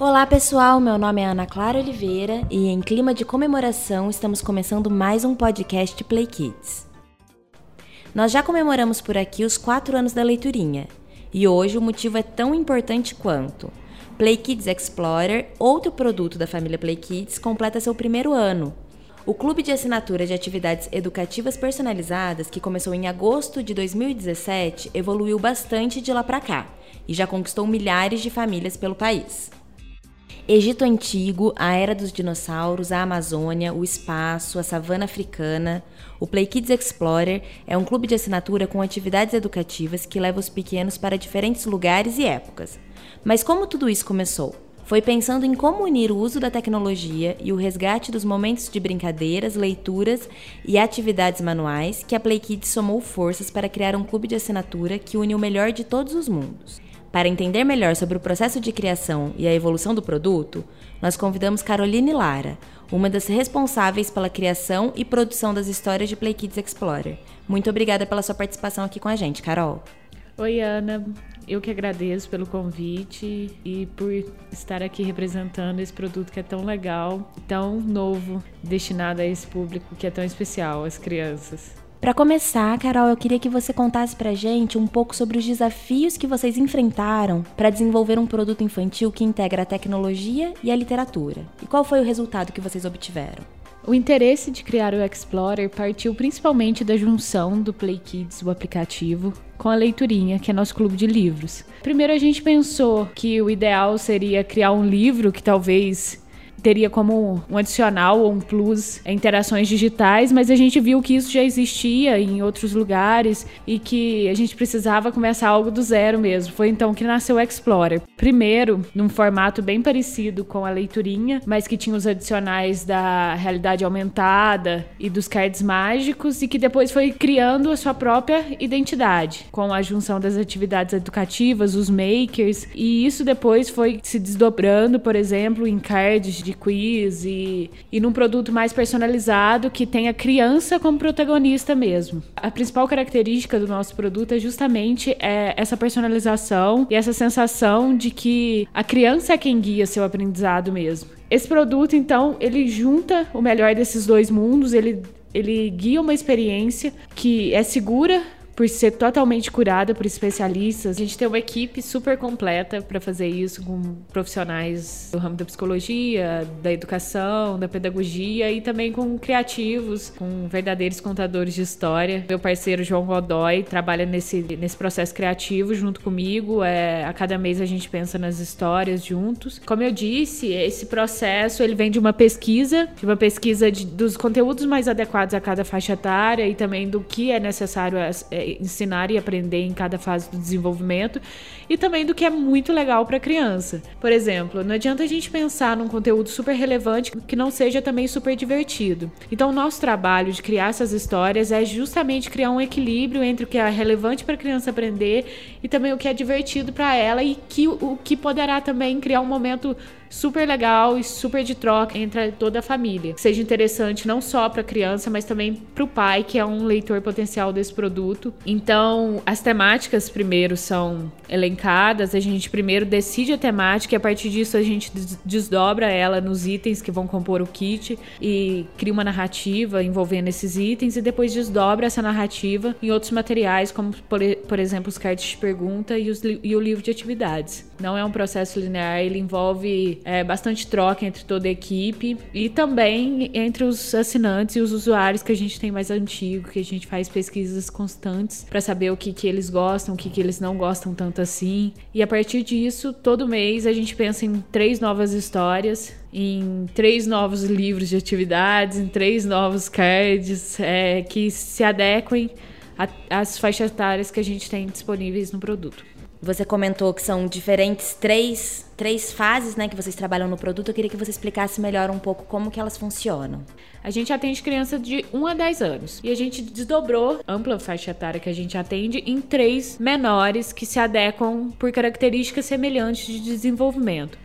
Olá pessoal, meu nome é Ana Clara Oliveira e em clima de comemoração estamos começando mais um podcast Play Kids. Nós já comemoramos por aqui os 4 anos da leiturinha e hoje o motivo é tão importante quanto. Play Kids Explorer, outro produto da família Play Kids, completa seu primeiro ano. O clube de assinatura de atividades educativas personalizadas, que começou em agosto de 2017, evoluiu bastante de lá para cá e já conquistou milhares de famílias pelo país. Egito Antigo, a Era dos Dinossauros, a Amazônia, o Espaço, a Savana Africana. O Play Kids Explorer é um clube de assinatura com atividades educativas que leva os pequenos para diferentes lugares e épocas. Mas como tudo isso começou? Foi pensando em como unir o uso da tecnologia e o resgate dos momentos de brincadeiras, leituras e atividades manuais que a Play Kids somou forças para criar um clube de assinatura que une o melhor de todos os mundos. Para entender melhor sobre o processo de criação e a evolução do produto, nós convidamos Caroline Lara, uma das responsáveis pela criação e produção das histórias de Play Kids Explorer. Muito obrigada pela sua participação aqui com a gente, Carol. Oi, Ana. Eu que agradeço pelo convite e por estar aqui representando esse produto que é tão legal, tão novo, destinado a esse público que é tão especial, as crianças. Para começar, Carol, eu queria que você contasse pra gente um pouco sobre os desafios que vocês enfrentaram para desenvolver um produto infantil que integra a tecnologia e a literatura. E qual foi o resultado que vocês obtiveram? O interesse de criar o Explorer partiu principalmente da junção do Play Kids, o aplicativo, com a Leiturinha, que é nosso clube de livros. Primeiro a gente pensou que o ideal seria criar um livro que talvez teria como um adicional ou um plus interações digitais, mas a gente viu que isso já existia em outros lugares e que a gente precisava começar algo do zero mesmo. Foi então que nasceu o Explorer. Primeiro, num formato bem parecido com a leiturinha, mas que tinha os adicionais da realidade aumentada e dos cards mágicos e que depois foi criando a sua própria identidade com a junção das atividades educativas, os makers, e isso depois foi se desdobrando, por exemplo, em cards de de quiz e, e num produto mais personalizado que tenha criança como protagonista mesmo. A principal característica do nosso produto é justamente é, essa personalização e essa sensação de que a criança é quem guia seu aprendizado mesmo. Esse produto, então, ele junta o melhor desses dois mundos, ele, ele guia uma experiência que é segura por ser totalmente curada por especialistas. A gente tem uma equipe super completa para fazer isso, com profissionais do ramo da psicologia, da educação, da pedagogia e também com criativos, com verdadeiros contadores de história. Meu parceiro João Godoy trabalha nesse, nesse processo criativo junto comigo. É, a cada mês a gente pensa nas histórias juntos. Como eu disse, esse processo ele vem de uma pesquisa, de uma pesquisa de, dos conteúdos mais adequados a cada faixa etária e também do que é necessário é, ensinar e aprender em cada fase do desenvolvimento e também do que é muito legal para a criança. Por exemplo, não adianta a gente pensar num conteúdo super relevante que não seja também super divertido. Então, o nosso trabalho de criar essas histórias é justamente criar um equilíbrio entre o que é relevante para a criança aprender e também o que é divertido para ela e que o que poderá também criar um momento super legal e super de troca entre toda a família. Que seja interessante não só para a criança, mas também para o pai, que é um leitor potencial desse produto. Então, as temáticas primeiro são elencadas, a gente primeiro decide a temática e a partir disso a gente desdobra ela nos itens que vão compor o kit e cria uma narrativa envolvendo esses itens e depois desdobra essa narrativa em outros materiais, como por, exemplo os cards de pergunta e, os, e o livro de atividades. Não é um processo linear, ele envolve é, bastante troca entre toda a equipe e também entre os assinantes e os usuários que a gente tem mais antigo, que a gente faz pesquisas constantes para saber o que, que eles gostam, o que, que eles não gostam tanto assim. E a partir disso, todo mês a gente pensa em três novas histórias em três novos livros de atividades, em três novos cards é, que se adequem às faixas etárias que a gente tem disponíveis no produto. Você comentou que são diferentes três, três fases né, que vocês trabalham no produto. Eu queria que você explicasse melhor um pouco como que elas funcionam. A gente atende crianças de 1 a 10 anos. E a gente desdobrou a ampla faixa etária que a gente atende em três menores que se adequam por características semelhantes de desenvolvimento.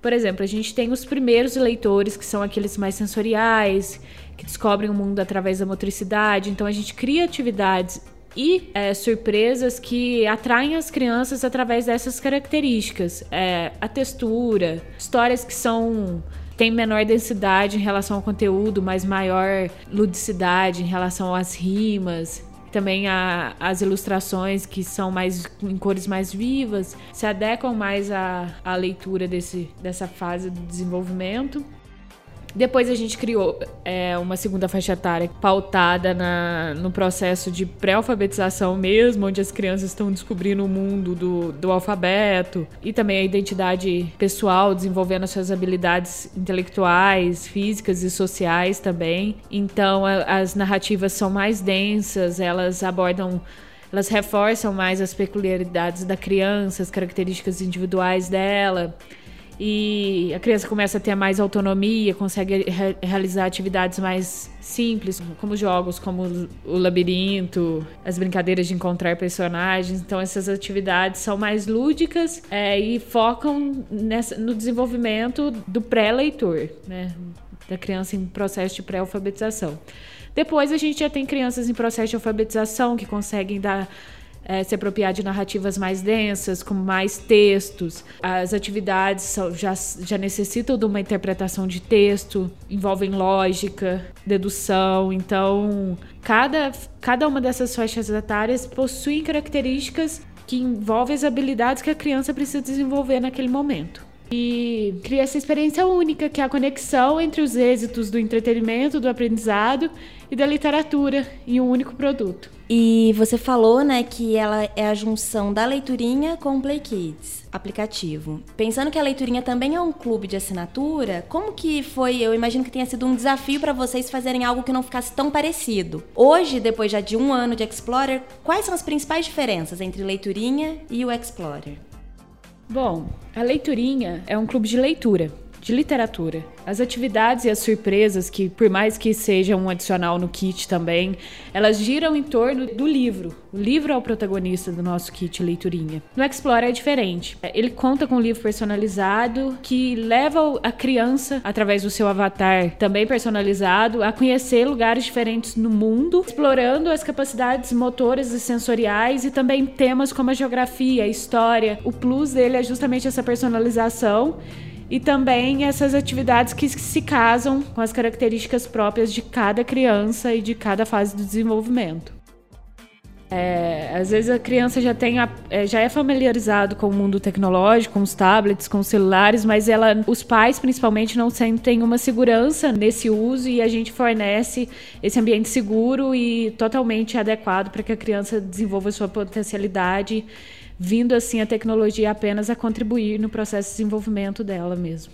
Por exemplo, a gente tem os primeiros leitores, que são aqueles mais sensoriais, que descobrem o mundo através da motricidade. Então a gente cria atividades e é, surpresas que atraem as crianças através dessas características. É, a textura, histórias que são têm menor densidade em relação ao conteúdo, mas maior ludicidade em relação às rimas. Também a, as ilustrações que são mais em cores mais vivas se adequam mais à, à leitura desse, dessa fase do desenvolvimento. Depois a gente criou é, uma segunda faixa etária pautada na, no processo de pré-alfabetização mesmo, onde as crianças estão descobrindo o mundo do, do alfabeto e também a identidade pessoal, desenvolvendo as suas habilidades intelectuais, físicas e sociais também. Então a, as narrativas são mais densas, elas abordam elas reforçam mais as peculiaridades da criança, as características individuais dela e a criança começa a ter mais autonomia, consegue re realizar atividades mais simples, como jogos como o labirinto, as brincadeiras de encontrar personagens. Então essas atividades são mais lúdicas é, e focam nessa, no desenvolvimento do pré-leitor, né? da criança em processo de pré-alfabetização. Depois a gente já tem crianças em processo de alfabetização que conseguem dar é, se apropriar de narrativas mais densas, com mais textos. As atividades são, já, já necessitam de uma interpretação de texto, envolvem lógica, dedução. Então, cada, cada uma dessas faixas etárias possui características que envolvem as habilidades que a criança precisa desenvolver naquele momento e cria essa experiência única, que é a conexão entre os êxitos do entretenimento, do aprendizado e da literatura em um único produto. E você falou, né, que ela é a junção da leiturinha com o Play Kids, aplicativo. Pensando que a leiturinha também é um clube de assinatura, como que foi? Eu imagino que tenha sido um desafio para vocês fazerem algo que não ficasse tão parecido. Hoje, depois já de um ano de Explorer, quais são as principais diferenças entre leiturinha e o Explorer? Bom, a Leiturinha é um clube de leitura de literatura. As atividades e as surpresas, que por mais que seja um adicional no kit também, elas giram em torno do livro. O livro é o protagonista do nosso kit Leiturinha. No Explore é diferente. Ele conta com um livro personalizado que leva a criança, através do seu avatar também personalizado, a conhecer lugares diferentes no mundo, explorando as capacidades motoras e sensoriais e também temas como a geografia, a história. O plus dele é justamente essa personalização e também essas atividades que se casam com as características próprias de cada criança e de cada fase do desenvolvimento. É, às vezes a criança já, tem a, é, já é familiarizado com o mundo tecnológico, com os tablets, com os celulares, mas ela, os pais principalmente não sentem uma segurança nesse uso e a gente fornece esse ambiente seguro e totalmente adequado para que a criança desenvolva sua potencialidade vindo assim a tecnologia apenas a contribuir no processo de desenvolvimento dela mesmo.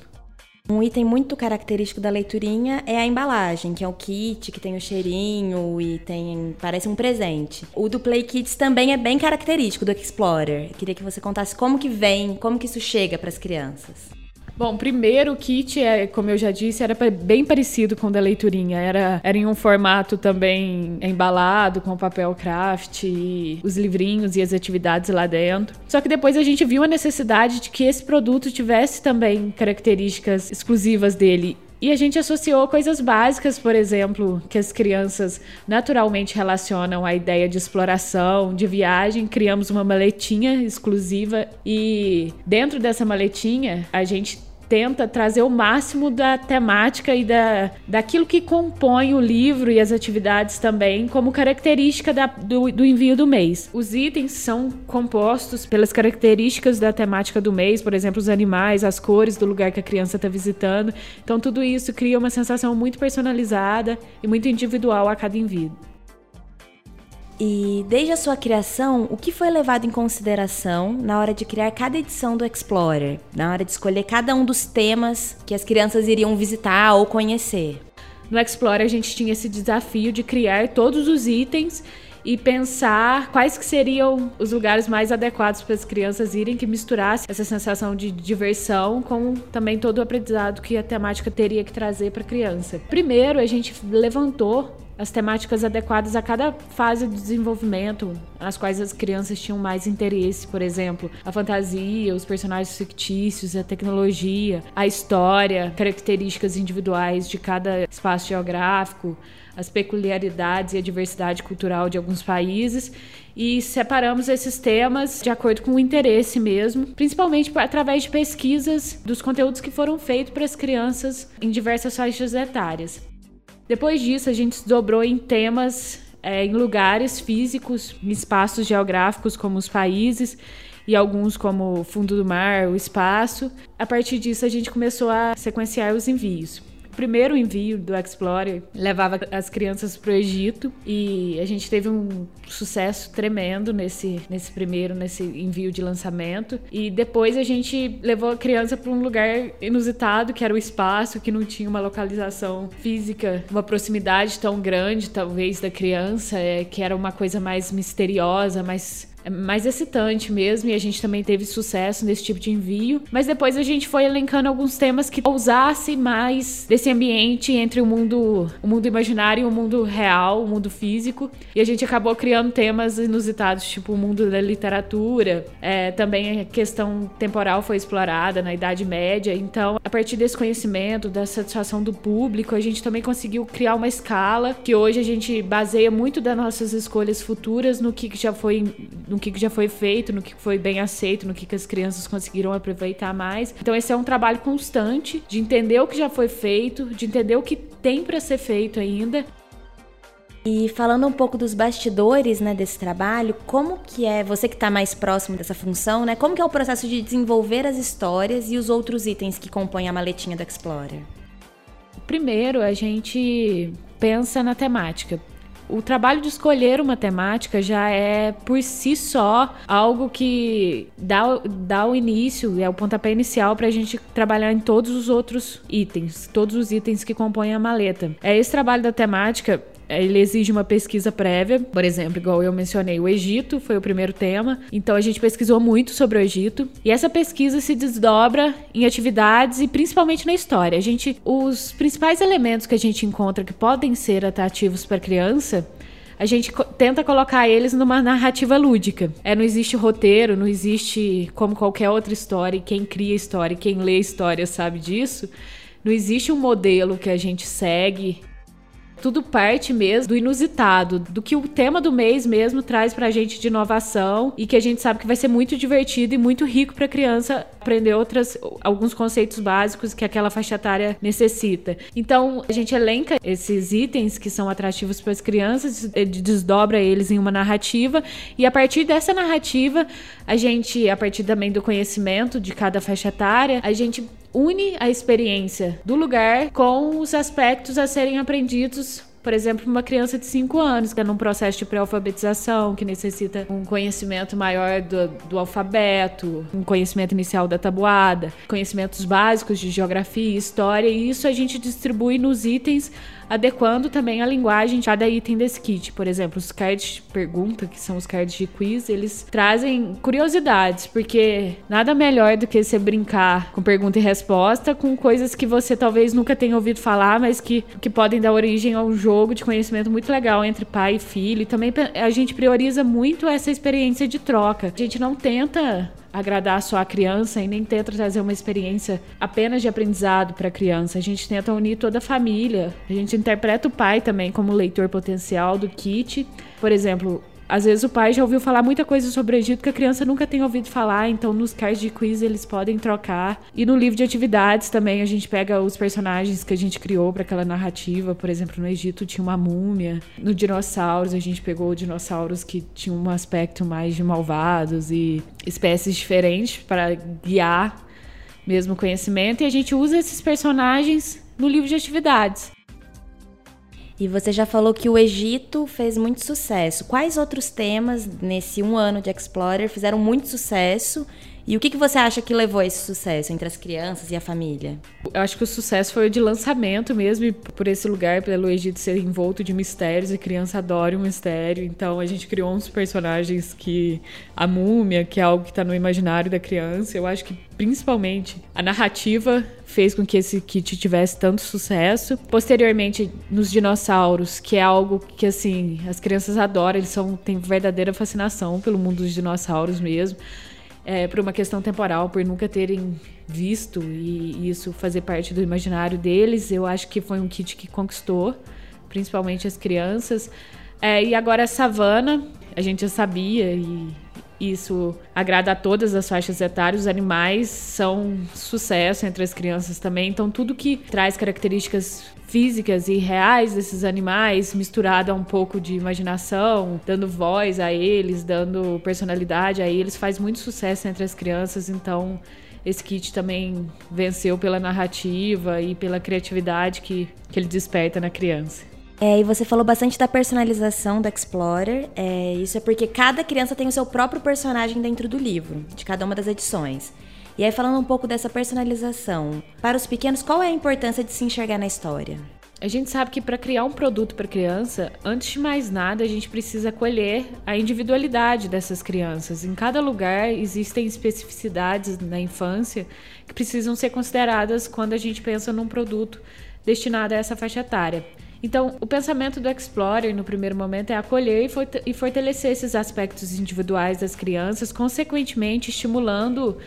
Um item muito característico da leiturinha é a embalagem, que é o kit, que tem o cheirinho e tem parece um presente. O do Play Kids também é bem característico do Explorer. queria que você contasse como que vem, como que isso chega para as crianças. Bom, primeiro o kit, é, como eu já disse, era bem parecido com o da leiturinha. Era, era em um formato também embalado, com papel craft, os livrinhos e as atividades lá dentro. Só que depois a gente viu a necessidade de que esse produto tivesse também características exclusivas dele e a gente associou coisas básicas, por exemplo, que as crianças naturalmente relacionam à ideia de exploração, de viagem. Criamos uma maletinha exclusiva e dentro dessa maletinha a gente tenta trazer o máximo da temática e da, daquilo que compõe o livro e as atividades também como característica da, do, do envio do mês. Os itens são compostos pelas características da temática do mês, por exemplo, os animais, as cores do lugar que a criança está visitando. Então, tudo isso cria uma sensação muito personalizada e muito individual a cada envio. E desde a sua criação, o que foi levado em consideração na hora de criar cada edição do Explorer, na hora de escolher cada um dos temas que as crianças iriam visitar ou conhecer? No Explorer a gente tinha esse desafio de criar todos os itens e pensar quais que seriam os lugares mais adequados para as crianças irem, que misturasse essa sensação de diversão com também todo o aprendizado que a temática teria que trazer para a criança. Primeiro, a gente levantou as temáticas adequadas a cada fase do desenvolvimento, nas quais as crianças tinham mais interesse, por exemplo, a fantasia, os personagens fictícios, a tecnologia, a história, características individuais de cada espaço geográfico, as peculiaridades e a diversidade cultural de alguns países e separamos esses temas de acordo com o interesse mesmo, principalmente através de pesquisas dos conteúdos que foram feitos para as crianças em diversas faixas etárias. Depois disso, a gente se dobrou em temas é, em lugares físicos, em espaços geográficos como os países e alguns como o fundo do mar, o espaço. A partir disso, a gente começou a sequenciar os envios primeiro envio do Explorer levava as crianças para o Egito e a gente teve um sucesso tremendo nesse, nesse primeiro, nesse envio de lançamento. E depois a gente levou a criança para um lugar inusitado, que era o espaço, que não tinha uma localização física, uma proximidade tão grande, talvez, da criança, é, que era uma coisa mais misteriosa, mais mais excitante mesmo, e a gente também teve sucesso nesse tipo de envio. Mas depois a gente foi elencando alguns temas que ousassem mais desse ambiente entre o mundo, o mundo imaginário e o mundo real, o mundo físico. E a gente acabou criando temas inusitados, tipo o mundo da literatura. É, também a questão temporal foi explorada na Idade Média. Então, a partir desse conhecimento, da satisfação do público, a gente também conseguiu criar uma escala que hoje a gente baseia muito das nossas escolhas futuras no que já foi no que já foi feito, no que foi bem aceito, no que as crianças conseguiram aproveitar mais. Então esse é um trabalho constante de entender o que já foi feito, de entender o que tem para ser feito ainda. E falando um pouco dos bastidores, né, desse trabalho, como que é, você que está mais próximo dessa função, né, como que é o processo de desenvolver as histórias e os outros itens que compõem a maletinha do Explorer? Primeiro, a gente pensa na temática o trabalho de escolher uma temática já é por si só algo que dá, dá o início, é o pontapé inicial para a gente trabalhar em todos os outros itens, todos os itens que compõem a maleta. É esse trabalho da temática ele exige uma pesquisa prévia, por exemplo, igual eu mencionei, o Egito foi o primeiro tema, então a gente pesquisou muito sobre o Egito e essa pesquisa se desdobra em atividades e principalmente na história. A gente, os principais elementos que a gente encontra que podem ser atrativos para criança a gente tenta colocar eles numa narrativa lúdica. É, não existe roteiro, não existe como qualquer outra história, e quem cria história, quem lê história sabe disso. Não existe um modelo que a gente segue tudo parte mesmo do inusitado, do que o tema do mês mesmo traz pra gente de inovação e que a gente sabe que vai ser muito divertido e muito rico pra criança aprender outras alguns conceitos básicos que aquela faixa etária necessita. Então, a gente elenca esses itens que são atrativos para as crianças, desdobra eles em uma narrativa e a partir dessa narrativa, a gente, a partir também do conhecimento de cada faixa etária, a gente une a experiência do lugar com os aspectos a serem aprendidos por exemplo, uma criança de 5 anos que está num processo de pré-alfabetização, que necessita um conhecimento maior do, do, alfabeto, um conhecimento inicial da tabuada, conhecimentos básicos de geografia e história, e isso a gente distribui nos itens adequando também a linguagem de cada item desse kit. Por exemplo, os cards de pergunta, que são os cards de quiz, eles trazem curiosidades, porque nada melhor do que você brincar com pergunta e resposta com coisas que você talvez nunca tenha ouvido falar, mas que, que podem dar origem a um jogo de conhecimento muito legal entre pai e filho. E também a gente prioriza muito essa experiência de troca. A gente não tenta agradar só a criança e nem tenta trazer uma experiência apenas de aprendizado para a criança. A gente tenta unir toda a família. A gente interpreta o pai também como leitor potencial do kit. Por exemplo, às vezes o pai já ouviu falar muita coisa sobre o Egito que a criança nunca tem ouvido falar, então nos cards de quiz eles podem trocar. E no livro de atividades também a gente pega os personagens que a gente criou para aquela narrativa. Por exemplo, no Egito tinha uma múmia. No dinossauros a gente pegou dinossauros que tinham um aspecto mais de malvados e espécies diferentes para guiar mesmo conhecimento. E a gente usa esses personagens no livro de atividades. E você já falou que o Egito fez muito sucesso. Quais outros temas nesse um ano de Explorer fizeram muito sucesso E o que, que você acha que levou a esse sucesso entre as crianças e a família? Eu acho que o sucesso foi o de lançamento mesmo, por esse lugar, pelo Egito ser envolto de mistérios, e criança adora um mistério. Então a gente criou uns personagens que. A múmia, que é algo que está no imaginário da criança. Eu acho que principalmente a narrativa fez com que esse kit tivesse tanto sucesso. Posteriormente, nos dinossauros, que é algo que assim, as crianças adoram, eles são têm verdadeira fascinação pelo mundo dos dinossauros mesmo é, por uma questão temporal, por nunca terem visto e, isso fazer parte do imaginário deles. Eu acho que foi um kit que conquistou, principalmente as crianças. É, e agora a savana, a gente já sabia e isso agrada a todas as faixas etárias. Os animais são sucesso entre as crianças também. Então, tudo que traz características físicas e reais desses animais, misturado a um pouco de imaginação, dando voz a eles, dando personalidade a eles, faz muito sucesso entre as crianças. Então, esse kit também venceu pela narrativa e pela criatividade que, que ele desperta na criança. É, e você falou bastante da personalização do Explorer. É, isso é porque cada criança tem o seu próprio personagem dentro do livro, de cada uma das edições. E aí, falando um pouco dessa personalização, para os pequenos, qual é a importância de se enxergar na história? A gente sabe que para criar um produto para criança, antes de mais nada, a gente precisa colher a individualidade dessas crianças. Em cada lugar existem especificidades na infância que precisam ser consideradas quando a gente pensa num produto destinado a essa faixa etária. Então, o pensamento do Explorer, no primeiro momento, é acolher e fortalecer esses aspectos individuais das crianças, consequentemente estimulando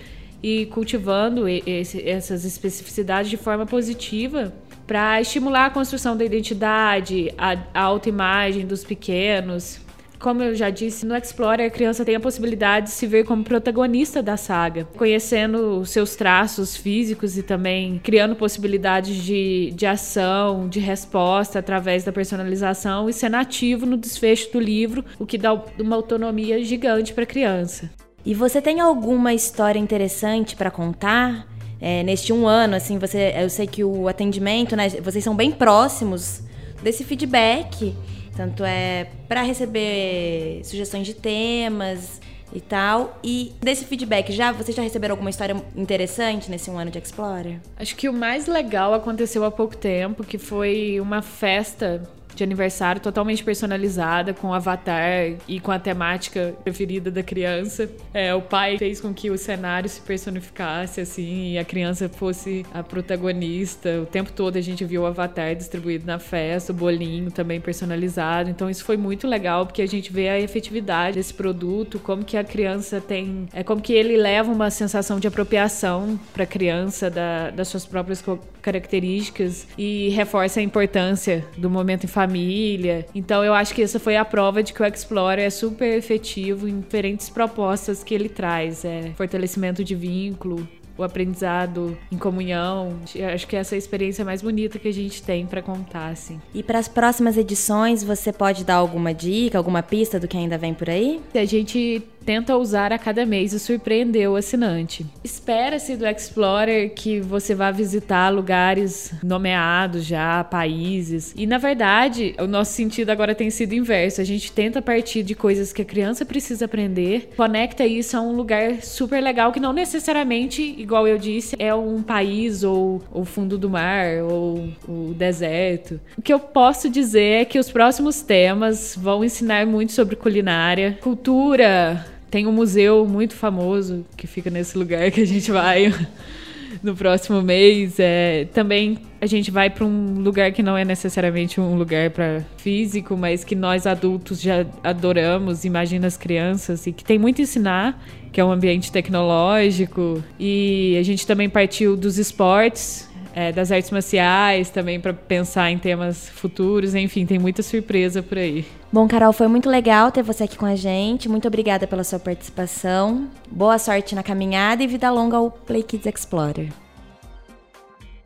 e cultivando esse, essas especificidades de forma positiva para estimular a construção da identidade, a, a autoimagem dos pequenos, como eu já disse, no Explorer a criança tem a possibilidade de se ver como protagonista da saga, conhecendo seus traços físicos e também criando possibilidades de, de ação, de resposta através da personalização e ser nativo no desfecho do livro, o que dá uma autonomia gigante para a criança. E você tem alguma história interessante para contar? É, neste um ano, assim, você, eu sei que o atendimento, né, vocês são bem próximos desse feedback. Tanto é para receber sugestões de temas e tal. E desse feedback, já vocês já receberam alguma história interessante nesse um ano de Explorer? Acho que o mais legal aconteceu há pouco tempo, que foi uma festa de aniversário totalmente personalizada, com avatar e com a temática preferida da criança. É, o pai fez com que o cenário se personificasse assim e a criança fosse a protagonista. O tempo todo a gente viu o avatar distribuído na festa, o bolinho também personalizado. Então isso foi muito legal porque a gente vê a efetividade desse produto, como que a criança tem, é como que ele leva uma sensação de apropriação para a criança da, das suas próprias características e reforça a importância do momento em família família. Então eu acho que essa foi a prova de que o Explorer é super efetivo em diferentes propostas que ele traz. É fortalecimento de vínculo, o aprendizado em comunhão. Acho que essa é a experiência mais bonita que a gente tem para contar, assim. E para as próximas edições, você pode dar alguma dica, alguma pista do que ainda vem por aí? A gente tenta usar a cada mês e surpreender o assinante. Espera-se do Explorer que você vá visitar lugares nomeados já, países. E na verdade, o nosso sentido agora tem sido inverso. A gente tenta partir de coisas que a criança precisa aprender, conecta isso a um lugar super legal que não necessariamente, igual eu disse, é um país ou o fundo do mar ou o deserto. O que eu posso dizer é que os próximos temas vão ensinar muito sobre culinária, cultura, tem um museu muito famoso que fica nesse lugar que a gente vai no próximo mês. É, também a gente vai para um lugar que não é necessariamente um lugar para físico, mas que nós adultos já adoramos, imagina as crianças, e que tem muito a ensinar, que é um ambiente tecnológico. E a gente também partiu dos esportes, é, das artes marciais também para pensar em temas futuros. Enfim, tem muita surpresa por aí. Bom, Carol, foi muito legal ter você aqui com a gente. Muito obrigada pela sua participação. Boa sorte na caminhada e vida longa ao Play Kids Explorer.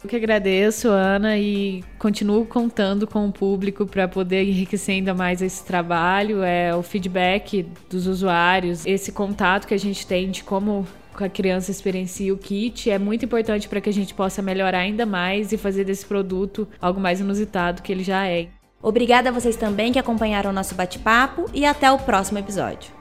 Eu que agradeço, Ana, e continuo contando com o público para poder enriquecer ainda mais esse trabalho. É o feedback dos usuários, esse contato que a gente tem de como a criança experiencia o kit é muito importante para que a gente possa melhorar ainda mais e fazer desse produto algo mais inusitado que ele já é. Obrigada a vocês também que acompanharam o nosso bate-papo e até o próximo episódio.